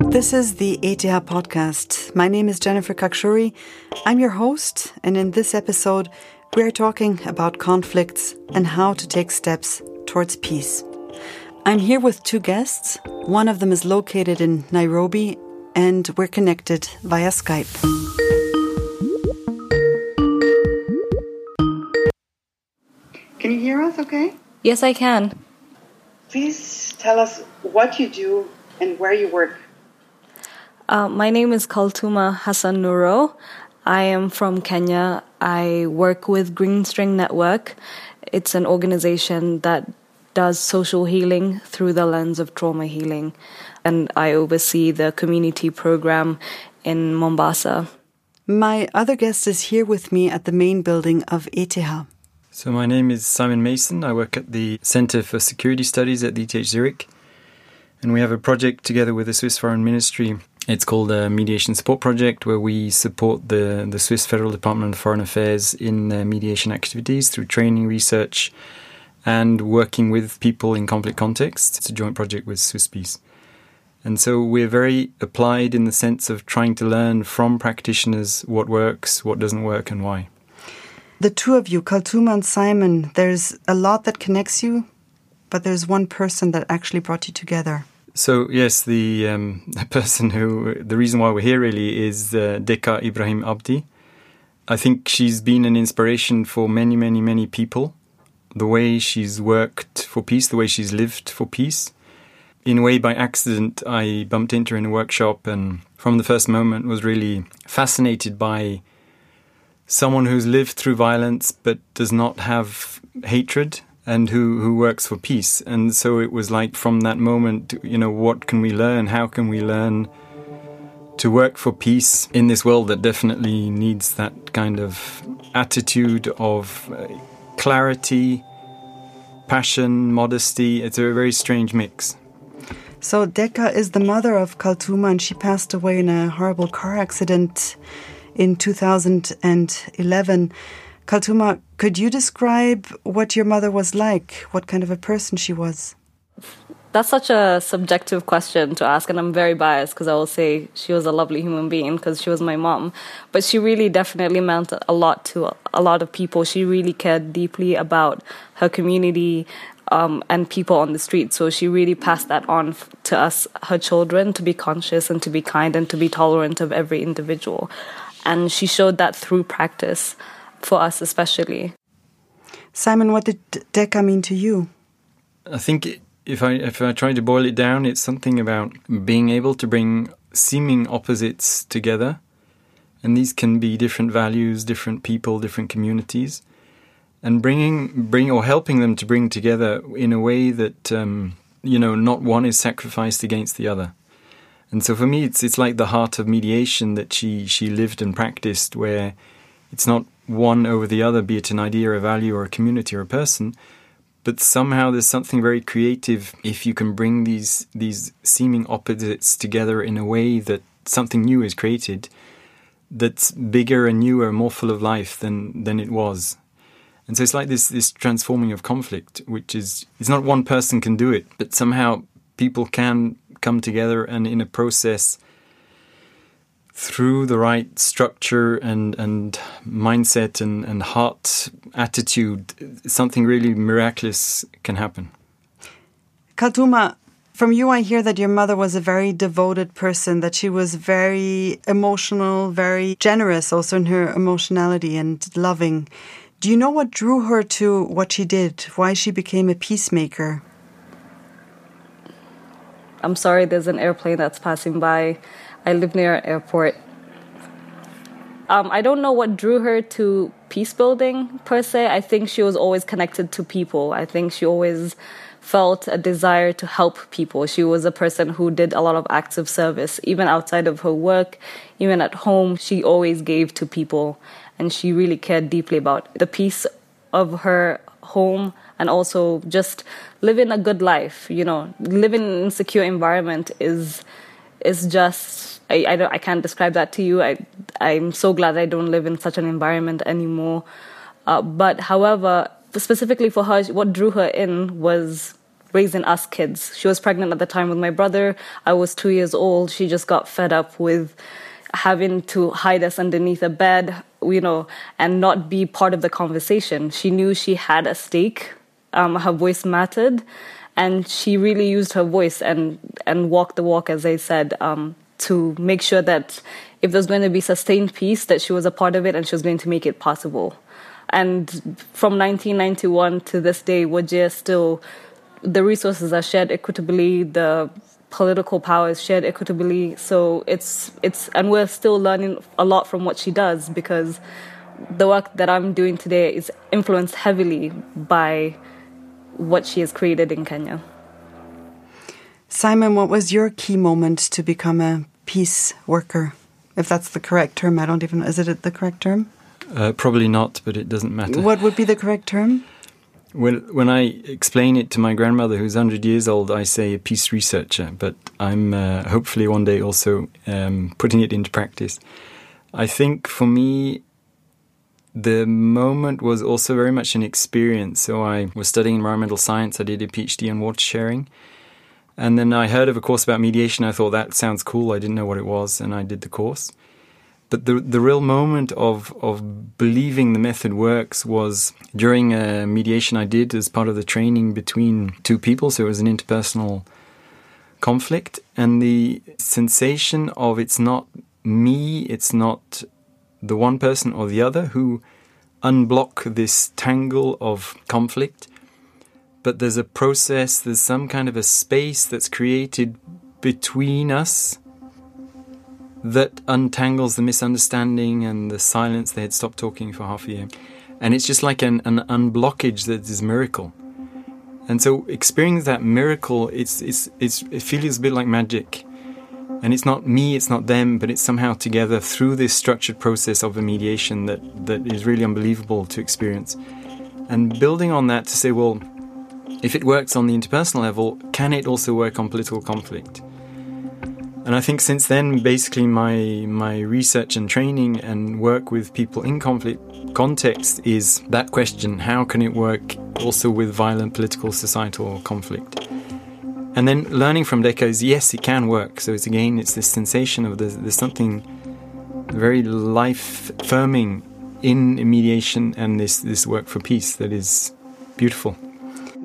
This is the ETH podcast. My name is Jennifer Khakshouri. I'm your host, and in this episode, we are talking about conflicts and how to take steps towards peace. I'm here with two guests. One of them is located in Nairobi, and we're connected via Skype. Can you hear us okay? Yes, I can. Please tell us what you do and where you work. Uh, my name is Kaltuma Hassan Nuro. I am from Kenya. I work with Green String Network. It's an organization that does social healing through the lens of trauma healing. And I oversee the community program in Mombasa. My other guest is here with me at the main building of ETH. So, my name is Simon Mason. I work at the Center for Security Studies at the ETH Zurich. And we have a project together with the Swiss Foreign Ministry it's called a mediation support project where we support the, the Swiss Federal Department of Foreign Affairs in uh, mediation activities through training, research, and working with people in conflict contexts. It's a joint project with Swiss Peace. And so we're very applied in the sense of trying to learn from practitioners what works, what doesn't work, and why. The two of you, Kaltuma and Simon, there's a lot that connects you, but there's one person that actually brought you together. So yes, the, um, the person who the reason why we're here really is uh, Deka Ibrahim Abdi. I think she's been an inspiration for many, many, many people. The way she's worked for peace, the way she's lived for peace. In a way, by accident, I bumped into her in a workshop, and from the first moment, was really fascinated by someone who's lived through violence but does not have hatred and who, who works for peace. And so it was like from that moment, you know, what can we learn? How can we learn to work for peace in this world that definitely needs that kind of attitude of uh, clarity, passion, modesty? It's a very strange mix. So Deka is the mother of Kaltuma, and she passed away in a horrible car accident in 2011. Kaltuma, could you describe what your mother was like? What kind of a person she was? That's such a subjective question to ask, and I'm very biased because I will say she was a lovely human being because she was my mom. But she really definitely meant a lot to a lot of people. She really cared deeply about her community um, and people on the street. So she really passed that on to us, her children, to be conscious and to be kind and to be tolerant of every individual. And she showed that through practice for us especially. Simon, what did Deka mean to you? I think if I if I try to boil it down, it's something about being able to bring seeming opposites together, and these can be different values, different people, different communities, and bringing bring or helping them to bring together in a way that um, you know not one is sacrificed against the other. And so for me, it's it's like the heart of mediation that she she lived and practiced, where it's not one over the other, be it an idea, a value, or a community or a person. But somehow there's something very creative if you can bring these these seeming opposites together in a way that something new is created that's bigger and newer, more full of life than than it was. And so it's like this this transforming of conflict, which is it's not one person can do it, but somehow people can come together and in a process through the right structure and, and mindset and, and heart attitude, something really miraculous can happen. Kaltuma, from you, I hear that your mother was a very devoted person, that she was very emotional, very generous also in her emotionality and loving. Do you know what drew her to what she did? Why she became a peacemaker? I'm sorry, there's an airplane that's passing by. I live near an airport. Um, I don't know what drew her to peace building per se. I think she was always connected to people. I think she always felt a desire to help people. She was a person who did a lot of acts of service, even outside of her work, even at home. She always gave to people, and she really cared deeply about the peace of her home and also just living a good life. You know, living in an insecure environment is is just I, I, I can't describe that to you. I, I'm so glad I don't live in such an environment anymore. Uh, but however, specifically for her, what drew her in was raising us kids. She was pregnant at the time with my brother. I was two years old. She just got fed up with having to hide us underneath a bed, you know, and not be part of the conversation. She knew she had a stake. Um, her voice mattered, and she really used her voice and and walked the walk, as I said, um, to make sure that if there's going to be sustained peace, that she was a part of it and she was going to make it possible. And from 1991 to this day, Wajir still the resources are shared equitably. The political power is shared equitably. So it's it's and we're still learning a lot from what she does because the work that I'm doing today is influenced heavily by what she has created in Kenya. Simon, what was your key moment to become a peace worker? If that's the correct term, I don't even know. is it the correct term? Uh, probably not, but it doesn't matter. What would be the correct term? Well, when I explain it to my grandmother, who's 100 years old, I say a peace researcher, but I'm uh, hopefully one day also um, putting it into practice. I think for me, the moment was also very much an experience. So I was studying environmental science, I did a PhD on water sharing. And then I heard of a course about mediation. I thought that sounds cool. I didn't know what it was, and I did the course but the the real moment of of believing the method works was during a mediation I did as part of the training between two people. So it was an interpersonal conflict, and the sensation of it's not me, it's not the one person or the other who unblock this tangle of conflict, but there's a process, there's some kind of a space that's created between us that untangles the misunderstanding and the silence. They had stopped talking for half a year. And it's just like an, an unblockage that is a miracle. And so experiencing that miracle, it's, it's, it's, it feels a bit like magic. And it's not me, it's not them, but it's somehow together through this structured process of a mediation that, that is really unbelievable to experience. And building on that to say, well, if it works on the interpersonal level, can it also work on political conflict? And I think since then, basically, my my research and training and work with people in conflict context is that question: How can it work also with violent political societal conflict? And then learning from Deka is yes, it can work. So it's again, it's this sensation of there's, there's something very life firming in mediation and this this work for peace that is beautiful.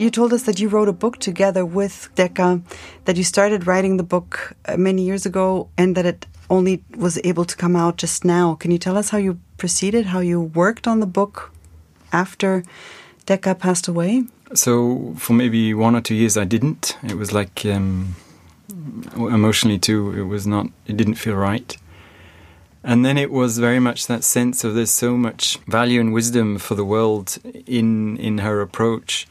You told us that you wrote a book together with Deka, that you started writing the book uh, many years ago, and that it only was able to come out just now. Can you tell us how you proceeded, how you worked on the book after Deka passed away? So, for maybe one or two years, I didn't. It was like um, emotionally, too, it was not, it didn't feel right. And then it was very much that sense of there's so much value and wisdom for the world in in her approach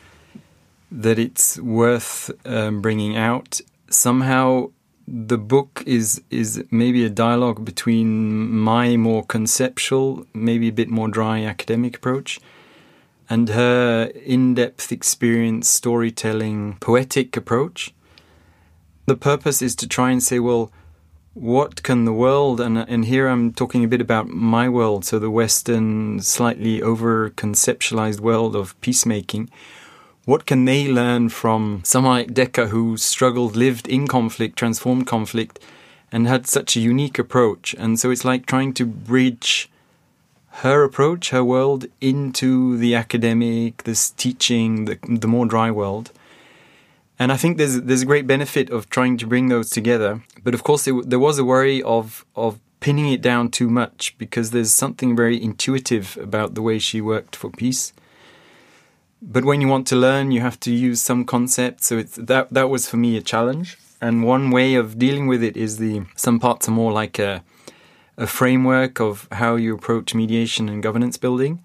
that it's worth um, bringing out. Somehow, the book is is maybe a dialogue between my more conceptual, maybe a bit more dry academic approach, and her in-depth experience, storytelling, poetic approach. The purpose is to try and say, well, what can the world and and here I'm talking a bit about my world, so the Western, slightly over conceptualized world of peacemaking what can they learn from like Deka who struggled, lived in conflict, transformed conflict, and had such a unique approach? And so it's like trying to bridge her approach, her world, into the academic, this teaching, the, the more dry world. And I think there's there's a great benefit of trying to bring those together. But of course, it, there was a worry of of pinning it down too much because there's something very intuitive about the way she worked for peace but when you want to learn, you have to use some concept. So it's that that was for me a challenge. And one way of dealing with it is the some parts are more like a a framework of how you approach mediation and governance building.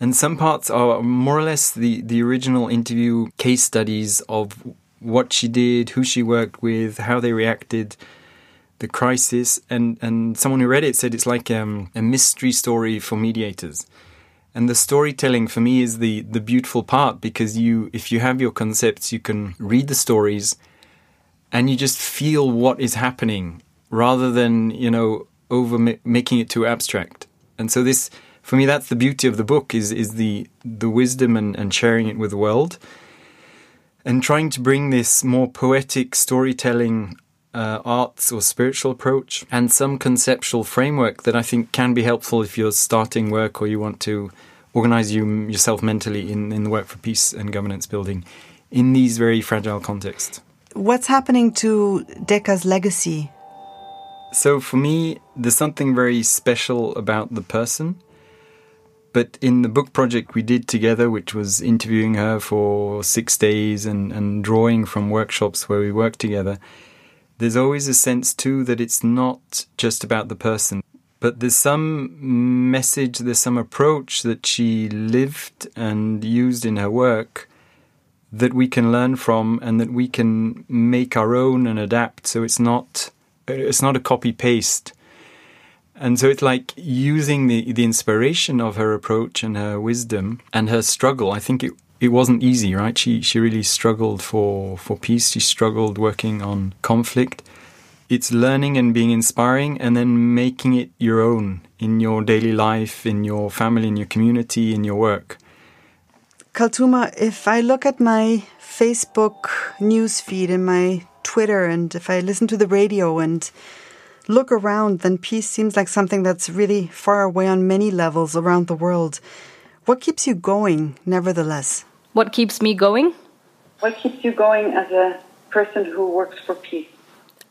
And some parts are more or less the, the original interview case studies of what she did, who she worked with, how they reacted, the crisis. And, and someone who read it said it's like um, a mystery story for mediators and the storytelling for me is the the beautiful part because you if you have your concepts you can read the stories and you just feel what is happening rather than you know over making it too abstract. And so this for me that's the beauty of the book is is the the wisdom and, and sharing it with the world and trying to bring this more poetic storytelling uh, arts or spiritual approach and some conceptual framework that I think can be helpful if you're starting work or you want to organize you, yourself mentally in, in the work for peace and governance building in these very fragile contexts. What's happening to Deka's legacy? So for me, there's something very special about the person. But in the book project we did together, which was interviewing her for six days and, and drawing from workshops where we worked together, there's always a sense too that it's not just about the person, but there's some message, there's some approach that she lived and used in her work that we can learn from and that we can make our own and adapt. So it's not it's not a copy paste. And so it's like using the the inspiration of her approach and her wisdom and her struggle. I think it it wasn't easy, right? She she really struggled for for peace. She struggled working on conflict. It's learning and being inspiring, and then making it your own in your daily life, in your family, in your community, in your work. Kaltuma, if I look at my Facebook news feed and my Twitter and if I listen to the radio and look around, then peace seems like something that's really far away on many levels around the world. What keeps you going, nevertheless? What keeps me going? What keeps you going as a person who works for peace?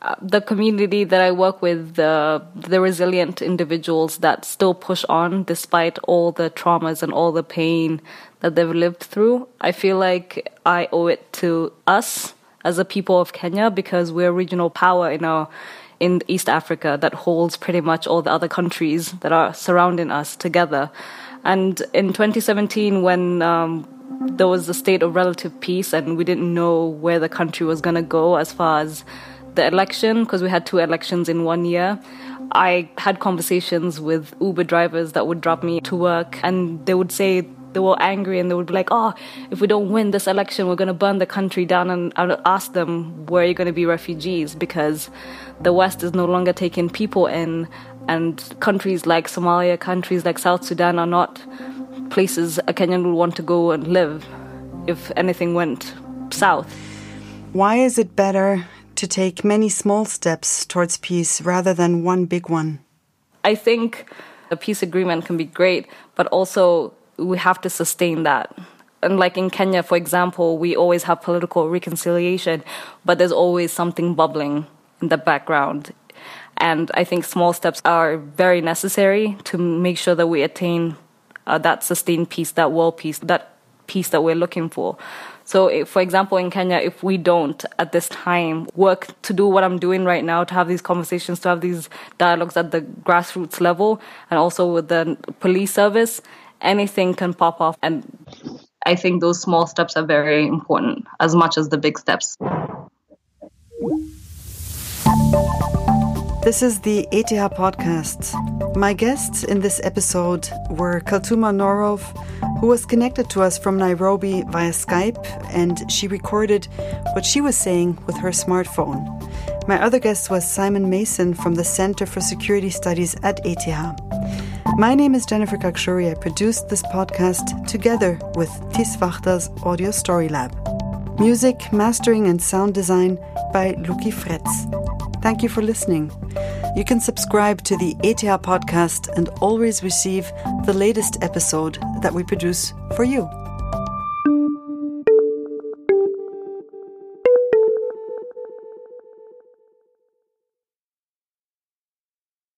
Uh, the community that I work with, the the resilient individuals that still push on despite all the traumas and all the pain that they've lived through. I feel like I owe it to us as a people of Kenya because we're a regional power in our in East Africa that holds pretty much all the other countries that are surrounding us together. And in 2017, when um, there was a state of relative peace and we didn't know where the country was going to go as far as the election because we had two elections in one year. I had conversations with uber drivers that would drop me to work and they would say they were angry and they would be like oh if we don't win this election we're going to burn the country down and i would ask them where are you going to be refugees? Because the west is no longer taking people in and countries like somalia countries like south sudan are not places a Kenyan would want to go and live if anything went south. Why is it better to take many small steps towards peace rather than one big one? I think a peace agreement can be great, but also we have to sustain that. And like in Kenya, for example, we always have political reconciliation, but there's always something bubbling in the background. And I think small steps are very necessary to make sure that we attain uh, that sustained peace, that world peace, that peace that we're looking for. So, if, for example, in Kenya, if we don't at this time work to do what I'm doing right now, to have these conversations, to have these dialogues at the grassroots level, and also with the police service, anything can pop off. And I think those small steps are very important as much as the big steps. This is the ETH podcast. My guests in this episode were Kaltuma Norov, who was connected to us from Nairobi via Skype, and she recorded what she was saying with her smartphone. My other guest was Simon Mason from the Center for Security Studies at ETH. My name is Jennifer Khakshouri. I produced this podcast together with Tiswachter's Audio Story Lab. Music, mastering, and sound design by Luki Fretz. Thank you for listening. You can subscribe to the ETH podcast and always receive the latest episode that we produce for you.